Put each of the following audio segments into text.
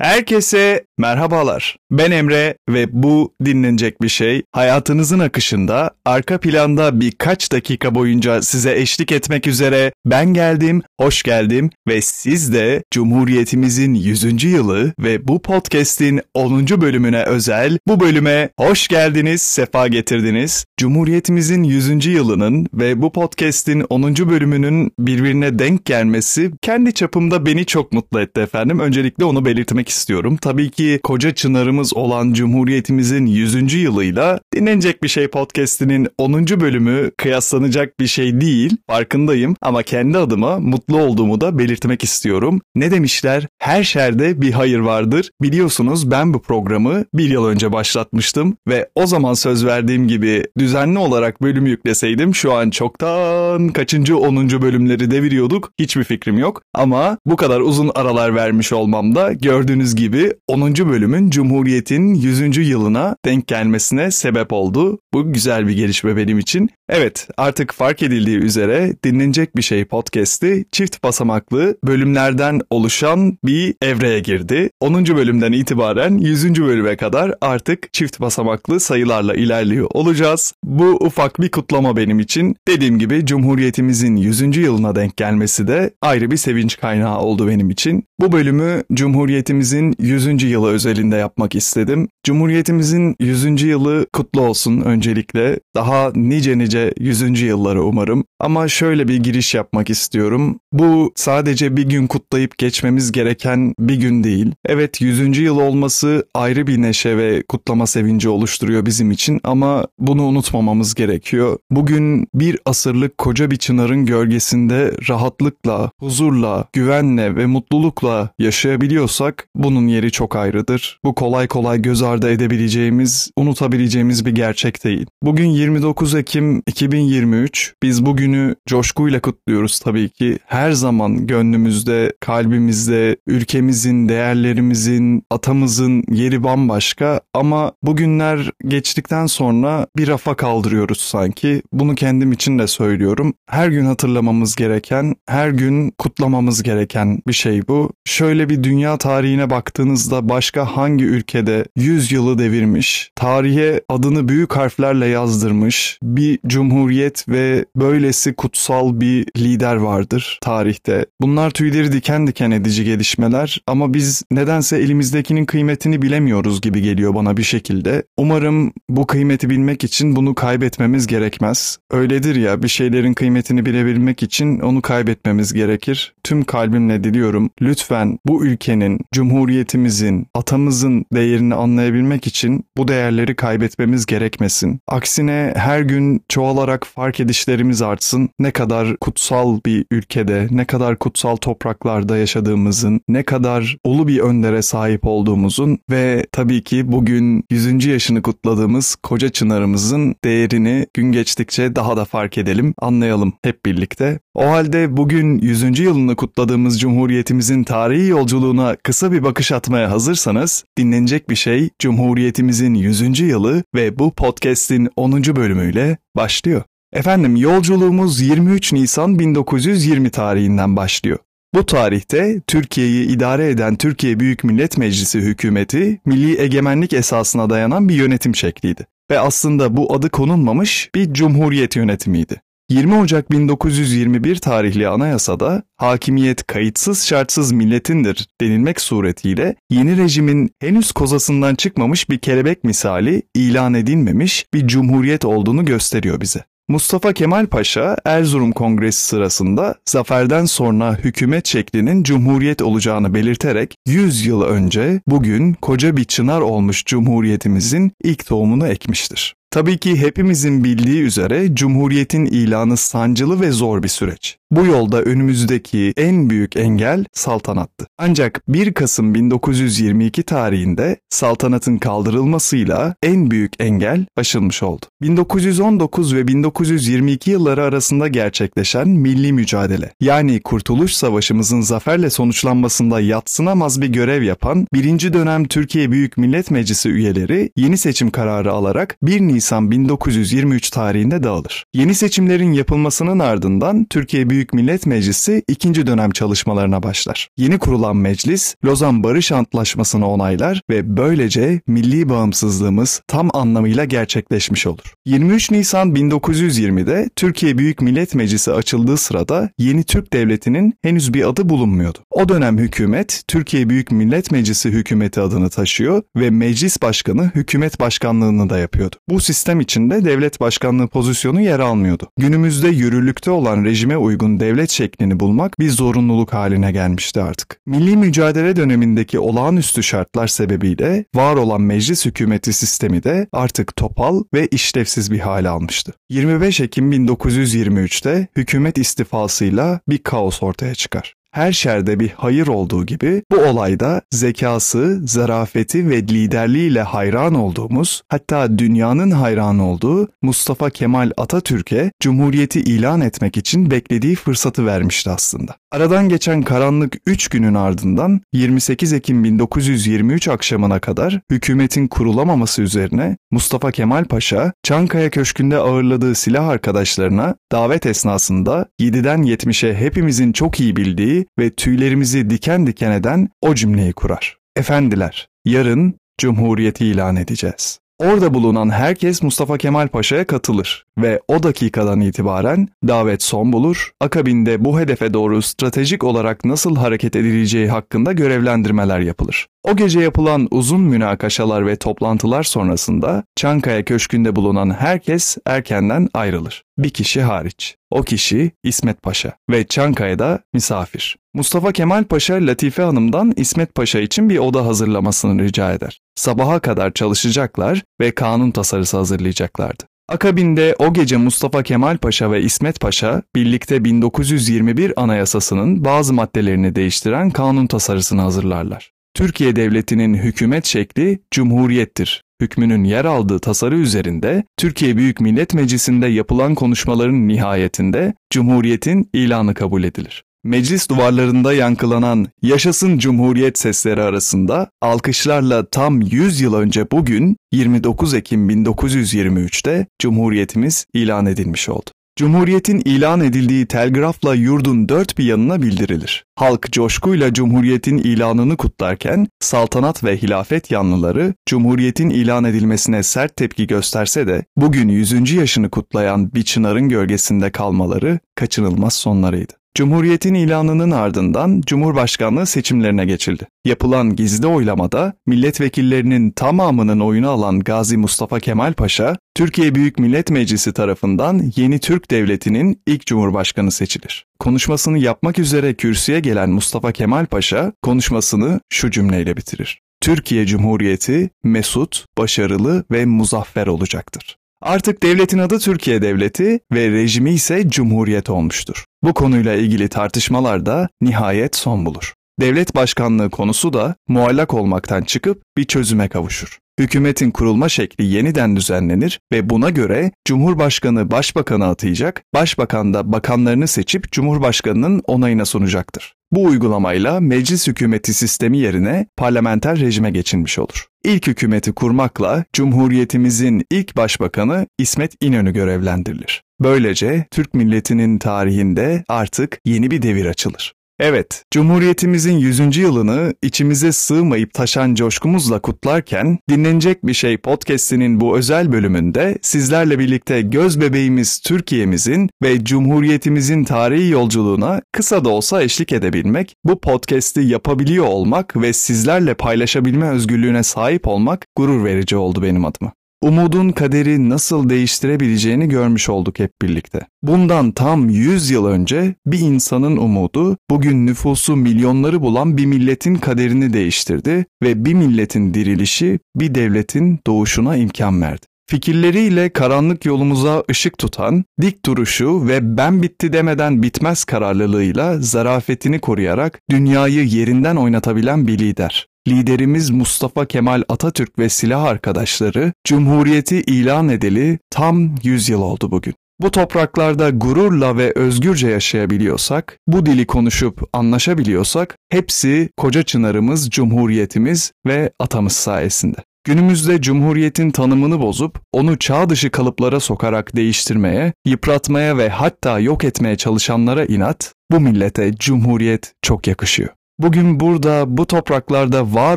Herkese merhabalar. Ben Emre ve bu dinlenecek bir şey. Hayatınızın akışında arka planda birkaç dakika boyunca size eşlik etmek üzere ben geldim, hoş geldim ve siz de Cumhuriyetimizin 100. yılı ve bu podcast'in 10. bölümüne özel bu bölüme hoş geldiniz, sefa getirdiniz. Cumhuriyetimizin 100. yılının ve bu podcast'in 10. bölümünün birbirine denk gelmesi kendi çapımda beni çok mutlu etti efendim. Öncelikle onu belirtmek istiyorum. Tabii ki koca çınarımız olan Cumhuriyetimizin 100. yılıyla Dinlenecek Bir Şey podcast'inin 10. bölümü kıyaslanacak bir şey değil. Farkındayım ama kendi adıma mutlu olduğumu da belirtmek istiyorum. Ne demişler? Her şerde bir hayır vardır. Biliyorsunuz ben bu programı bir yıl önce başlatmıştım ve o zaman söz verdiğim gibi düzenli olarak bölüm yükleseydim şu an çoktan kaçıncı 10. bölümleri deviriyorduk hiçbir fikrim yok. Ama bu kadar uzun aralar vermiş olmam da gördüğünüz gibi 10. bölümün Cumhuriyet'in 100. yılına denk gelmesine sebep oldu. Bu güzel bir gelişme benim için. Evet artık fark edildiği üzere dinlenecek bir şey podcast'i çift basamaklı bölümlerden oluşan bir evreye girdi. 10. bölümden itibaren 100. bölüme kadar artık çift basamaklı sayılarla ilerliyor olacağız. Bu ufak bir kutlama benim için. Dediğim gibi Cumhuriyetimizin 100. yılına denk gelmesi de ayrı bir sevinç kaynağı oldu benim için. Bu bölümü Cumhuriyetimizin 100. yılı özelinde yapmak istedim. Cumhuriyetimizin 100. yılı kutlu olsun öncelikle. Daha nice nice 100. yılları umarım. Ama şöyle bir giriş yapmak istiyorum. Bu sadece bir gün kutlayıp geçmemiz gereken bir gün değil. Evet 100. yıl olması ayrı bir neşe ve kutlama sevinci oluşturuyor bizim için ama bunu unutmamamız gerekiyor. Bugün bir asırlık koca bir çınarın gölgesinde rahatlıkla, huzurla, güvenle ve mutlulukla yaşayabiliyorsak bunun yeri çok ayrıdır. Bu kolay kolay göz ardı edebileceğimiz, unutabileceğimiz bir gerçek değil. Bugün 29 Ekim 2023. Biz bugünü coşkuyla kutluyoruz tabii ki. Her zaman gönlümüzde, kalbimizde, ülkemizin, değerlerimizin, atamızın yeri bambaşka ama bugünler geçtikten sonra bir rafa kaldırıyoruz sanki. Bunu kendim için de söylüyorum. Her gün hatırlamamız gereken, her gün kutlamamız gereken bir şey bu. Şöyle bir dünya tarihine baktığınızda başka hangi ülkede 100 yılı devirmiş, tarihe adını büyük harflerle yazdırmış bir cumhuriyet ve böylesi kutsal bir lider vardır tarihte. Bunlar tüyleri diken diken edici gelişmeler ama biz nedense elimizdekinin kıymetini bilemiyoruz gibi geliyor bana bir şekilde. Umarım bu kıymeti bilmek için bunu kaybetmemiz gerekmez. Öyledir ya bir şeylerin kıymetini bilebilmek için onu kaybetmemiz gerekir. Tüm kalbimle diliyorum lütfen bu ülkenin, cumhuriyetimizin, atamızın değerini anlayabilmek için bu değerleri kaybetmemiz gerekmesin. Aksine her gün çoğalarak fark edişlerimiz artsın. Ne kadar kutsal bir ülkede, ne kadar kutsal topraklarda yaşadığımızın, ne kadar ulu bir öndere sahip olduğumuzun ve tabii ki bugün 100. yaşını kutladığımız koca çınarımızın değerini gün geçtikçe daha da fark edelim, anlayalım hep birlikte. O halde bugün 100. yılını kutladığımız Cumhuriyetimizin tarihi yolculuğuna kısa bir bakış atmaya hazırsanız dinlenecek bir şey Cumhuriyetimizin 100. yılı ve bu podcast'in 10. bölümüyle başlıyor. Efendim yolculuğumuz 23 Nisan 1920 tarihinden başlıyor. Bu tarihte Türkiye'yi idare eden Türkiye Büyük Millet Meclisi hükümeti milli egemenlik esasına dayanan bir yönetim şekliydi ve aslında bu adı konulmamış bir cumhuriyet yönetimiydi. 20 Ocak 1921 tarihli anayasada hakimiyet kayıtsız şartsız milletindir denilmek suretiyle yeni rejimin henüz kozasından çıkmamış bir kelebek misali ilan edilmemiş bir cumhuriyet olduğunu gösteriyor bize. Mustafa Kemal Paşa Erzurum Kongresi sırasında zaferden sonra hükümet şeklinin cumhuriyet olacağını belirterek 100 yıl önce bugün koca bir çınar olmuş cumhuriyetimizin ilk tohumunu ekmiştir. Tabii ki hepimizin bildiği üzere Cumhuriyet'in ilanı sancılı ve zor bir süreç. Bu yolda önümüzdeki en büyük engel saltanattı. Ancak 1 Kasım 1922 tarihinde saltanatın kaldırılmasıyla en büyük engel aşılmış oldu. 1919 ve 1922 yılları arasında gerçekleşen milli mücadele yani Kurtuluş Savaşımızın zaferle sonuçlanmasında yatsınamaz bir görev yapan 1. dönem Türkiye Büyük Millet Meclisi üyeleri yeni seçim kararı alarak 1 Nisan 1923 tarihinde dağılır. Yeni seçimlerin yapılmasının ardından Türkiye Büyük Büyük Millet Meclisi ikinci dönem çalışmalarına başlar. Yeni kurulan meclis Lozan Barış Antlaşması'nı onaylar ve böylece milli bağımsızlığımız tam anlamıyla gerçekleşmiş olur. 23 Nisan 1920'de Türkiye Büyük Millet Meclisi açıldığı sırada yeni Türk Devleti'nin henüz bir adı bulunmuyordu. O dönem hükümet Türkiye Büyük Millet Meclisi hükümeti adını taşıyor ve meclis başkanı hükümet başkanlığını da yapıyordu. Bu sistem içinde devlet başkanlığı pozisyonu yer almıyordu. Günümüzde yürürlükte olan rejime uygun devlet şeklini bulmak bir zorunluluk haline gelmişti artık. Milli mücadele dönemindeki olağanüstü şartlar sebebiyle var olan meclis hükümeti sistemi de artık topal ve işlevsiz bir hale almıştı. 25 Ekim 1923'te hükümet istifasıyla bir kaos ortaya çıkar. Her şerde bir hayır olduğu gibi bu olayda zekası, zarafeti ve liderliğiyle hayran olduğumuz, hatta dünyanın hayran olduğu Mustafa Kemal Atatürk'e Cumhuriyeti ilan etmek için beklediği fırsatı vermişti aslında. Aradan geçen karanlık 3 günün ardından 28 Ekim 1923 akşamına kadar hükümetin kurulamaması üzerine Mustafa Kemal Paşa Çankaya Köşkü'nde ağırladığı silah arkadaşlarına davet esnasında 7'den 70'e hepimizin çok iyi bildiği ve tüylerimizi diken diken eden o cümleyi kurar. Efendiler, yarın Cumhuriyeti ilan edeceğiz. Orada bulunan herkes Mustafa Kemal Paşa'ya katılır ve o dakikadan itibaren davet son bulur, akabinde bu hedefe doğru stratejik olarak nasıl hareket edileceği hakkında görevlendirmeler yapılır. O gece yapılan uzun münakaşalar ve toplantılar sonrasında Çankaya Köşkü'nde bulunan herkes erkenden ayrılır. Bir kişi hariç. O kişi İsmet Paşa ve Çankaya'da misafir. Mustafa Kemal Paşa Latife Hanım'dan İsmet Paşa için bir oda hazırlamasını rica eder. Sabaha kadar çalışacaklar ve kanun tasarısı hazırlayacaklardı. Akabinde o gece Mustafa Kemal Paşa ve İsmet Paşa birlikte 1921 Anayasası'nın bazı maddelerini değiştiren kanun tasarısını hazırlarlar. Türkiye Devleti'nin hükümet şekli cumhuriyettir. Hükmünün yer aldığı tasarı üzerinde Türkiye Büyük Millet Meclisi'nde yapılan konuşmaların nihayetinde Cumhuriyet'in ilanı kabul edilir. Meclis duvarlarında yankılanan yaşasın cumhuriyet sesleri arasında alkışlarla tam 100 yıl önce bugün 29 Ekim 1923'te Cumhuriyetimiz ilan edilmiş oldu. Cumhuriyetin ilan edildiği telgrafla yurdun dört bir yanına bildirilir. Halk coşkuyla Cumhuriyetin ilanını kutlarken saltanat ve hilafet yanlıları Cumhuriyetin ilan edilmesine sert tepki gösterse de bugün 100. yaşını kutlayan bir çınarın gölgesinde kalmaları kaçınılmaz sonlarıydı. Cumhuriyetin ilanının ardından Cumhurbaşkanlığı seçimlerine geçildi. Yapılan gizli oylamada milletvekillerinin tamamının oyunu alan Gazi Mustafa Kemal Paşa, Türkiye Büyük Millet Meclisi tarafından yeni Türk Devleti'nin ilk cumhurbaşkanı seçilir. Konuşmasını yapmak üzere kürsüye gelen Mustafa Kemal Paşa konuşmasını şu cümleyle bitirir. Türkiye Cumhuriyeti mesut, başarılı ve muzaffer olacaktır. Artık devletin adı Türkiye Devleti ve rejimi ise Cumhuriyet olmuştur. Bu konuyla ilgili tartışmalar da nihayet son bulur. Devlet başkanlığı konusu da muallak olmaktan çıkıp bir çözüme kavuşur. Hükümetin kurulma şekli yeniden düzenlenir ve buna göre Cumhurbaşkanı başbakanı atayacak, başbakan da bakanlarını seçip Cumhurbaşkanının onayına sunacaktır. Bu uygulamayla meclis hükümeti sistemi yerine parlamenter rejime geçilmiş olur. İlk hükümeti kurmakla Cumhuriyetimizin ilk başbakanı İsmet İnönü görevlendirilir. Böylece Türk milletinin tarihinde artık yeni bir devir açılır. Evet, Cumhuriyetimizin 100. yılını içimize sığmayıp taşan coşkumuzla kutlarken dinlenecek bir şey podcast'inin bu özel bölümünde sizlerle birlikte göz bebeğimiz Türkiye'mizin ve Cumhuriyetimizin tarihi yolculuğuna kısa da olsa eşlik edebilmek, bu podcast'i yapabiliyor olmak ve sizlerle paylaşabilme özgürlüğüne sahip olmak gurur verici oldu benim adıma. Umudun kaderi nasıl değiştirebileceğini görmüş olduk hep birlikte. Bundan tam 100 yıl önce bir insanın umudu bugün nüfusu milyonları bulan bir milletin kaderini değiştirdi ve bir milletin dirilişi bir devletin doğuşuna imkan verdi. Fikirleriyle karanlık yolumuza ışık tutan, dik duruşu ve ben bitti demeden bitmez kararlılığıyla zarafetini koruyarak dünyayı yerinden oynatabilen bir lider. Liderimiz Mustafa Kemal Atatürk ve silah arkadaşları Cumhuriyeti ilan edeli tam 100 yıl oldu bugün. Bu topraklarda gururla ve özgürce yaşayabiliyorsak, bu dili konuşup anlaşabiliyorsak hepsi koca çınarımız, cumhuriyetimiz ve atamız sayesinde. Günümüzde Cumhuriyet'in tanımını bozup onu çağ dışı kalıplara sokarak değiştirmeye, yıpratmaya ve hatta yok etmeye çalışanlara inat, bu millete Cumhuriyet çok yakışıyor. Bugün burada bu topraklarda var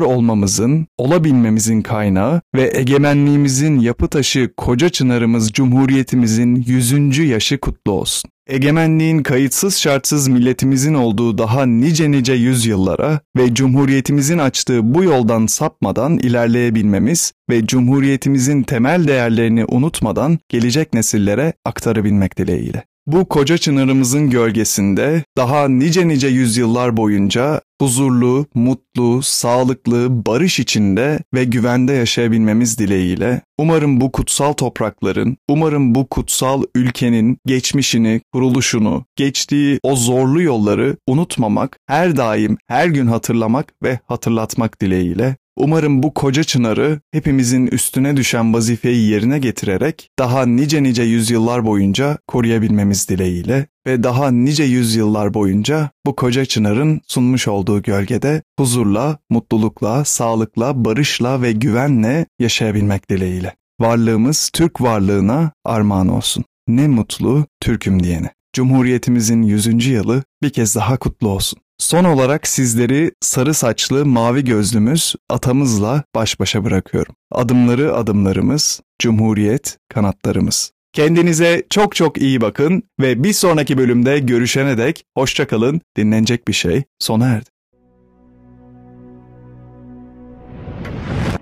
olmamızın, olabilmemizin kaynağı ve egemenliğimizin yapı taşı koca çınarımız Cumhuriyetimizin 100. yaşı kutlu olsun. Egemenliğin kayıtsız şartsız milletimizin olduğu daha nice nice yüzyıllara ve Cumhuriyetimizin açtığı bu yoldan sapmadan ilerleyebilmemiz ve Cumhuriyetimizin temel değerlerini unutmadan gelecek nesillere aktarabilmek dileğiyle. Bu koca çınarımızın gölgesinde daha nice nice yüzyıllar boyunca huzurlu, mutlu, sağlıklı, barış içinde ve güvende yaşayabilmemiz dileğiyle umarım bu kutsal toprakların, umarım bu kutsal ülkenin geçmişini, kuruluşunu, geçtiği o zorlu yolları unutmamak, her daim, her gün hatırlamak ve hatırlatmak dileğiyle Umarım bu koca çınarı hepimizin üstüne düşen vazifeyi yerine getirerek daha nice nice yüzyıllar boyunca koruyabilmemiz dileğiyle ve daha nice yüzyıllar boyunca bu koca çınarın sunmuş olduğu gölgede huzurla, mutlulukla, sağlıkla, barışla ve güvenle yaşayabilmek dileğiyle. Varlığımız Türk varlığına armağan olsun. Ne mutlu Türk'üm diyene. Cumhuriyetimizin 100. yılı bir kez daha kutlu olsun. Son olarak sizleri sarı saçlı mavi gözlümüz atamızla baş başa bırakıyorum. Adımları adımlarımız, Cumhuriyet kanatlarımız. Kendinize çok çok iyi bakın ve bir sonraki bölümde görüşene dek hoşçakalın. Dinlenecek bir şey sona erdi.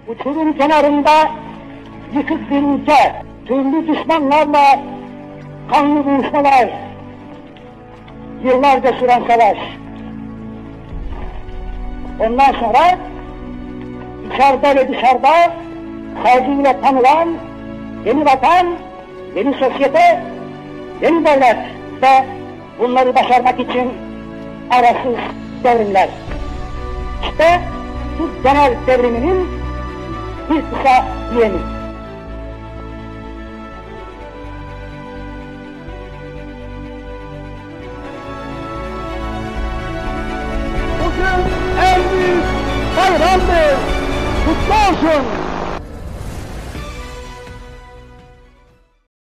Uçurum kenarında yıkık bir ülke, türlü düşmanlarla kanlı buluşmalar, yıllarca süren savaş. Ondan sonra içeride ve dışarıda saygıyla tanılan yeni vatan, yeni sosyete, yeni devlet ve bunları başarmak için arasız devrimler. İşte Türk genel devriminin bir kısa yeni.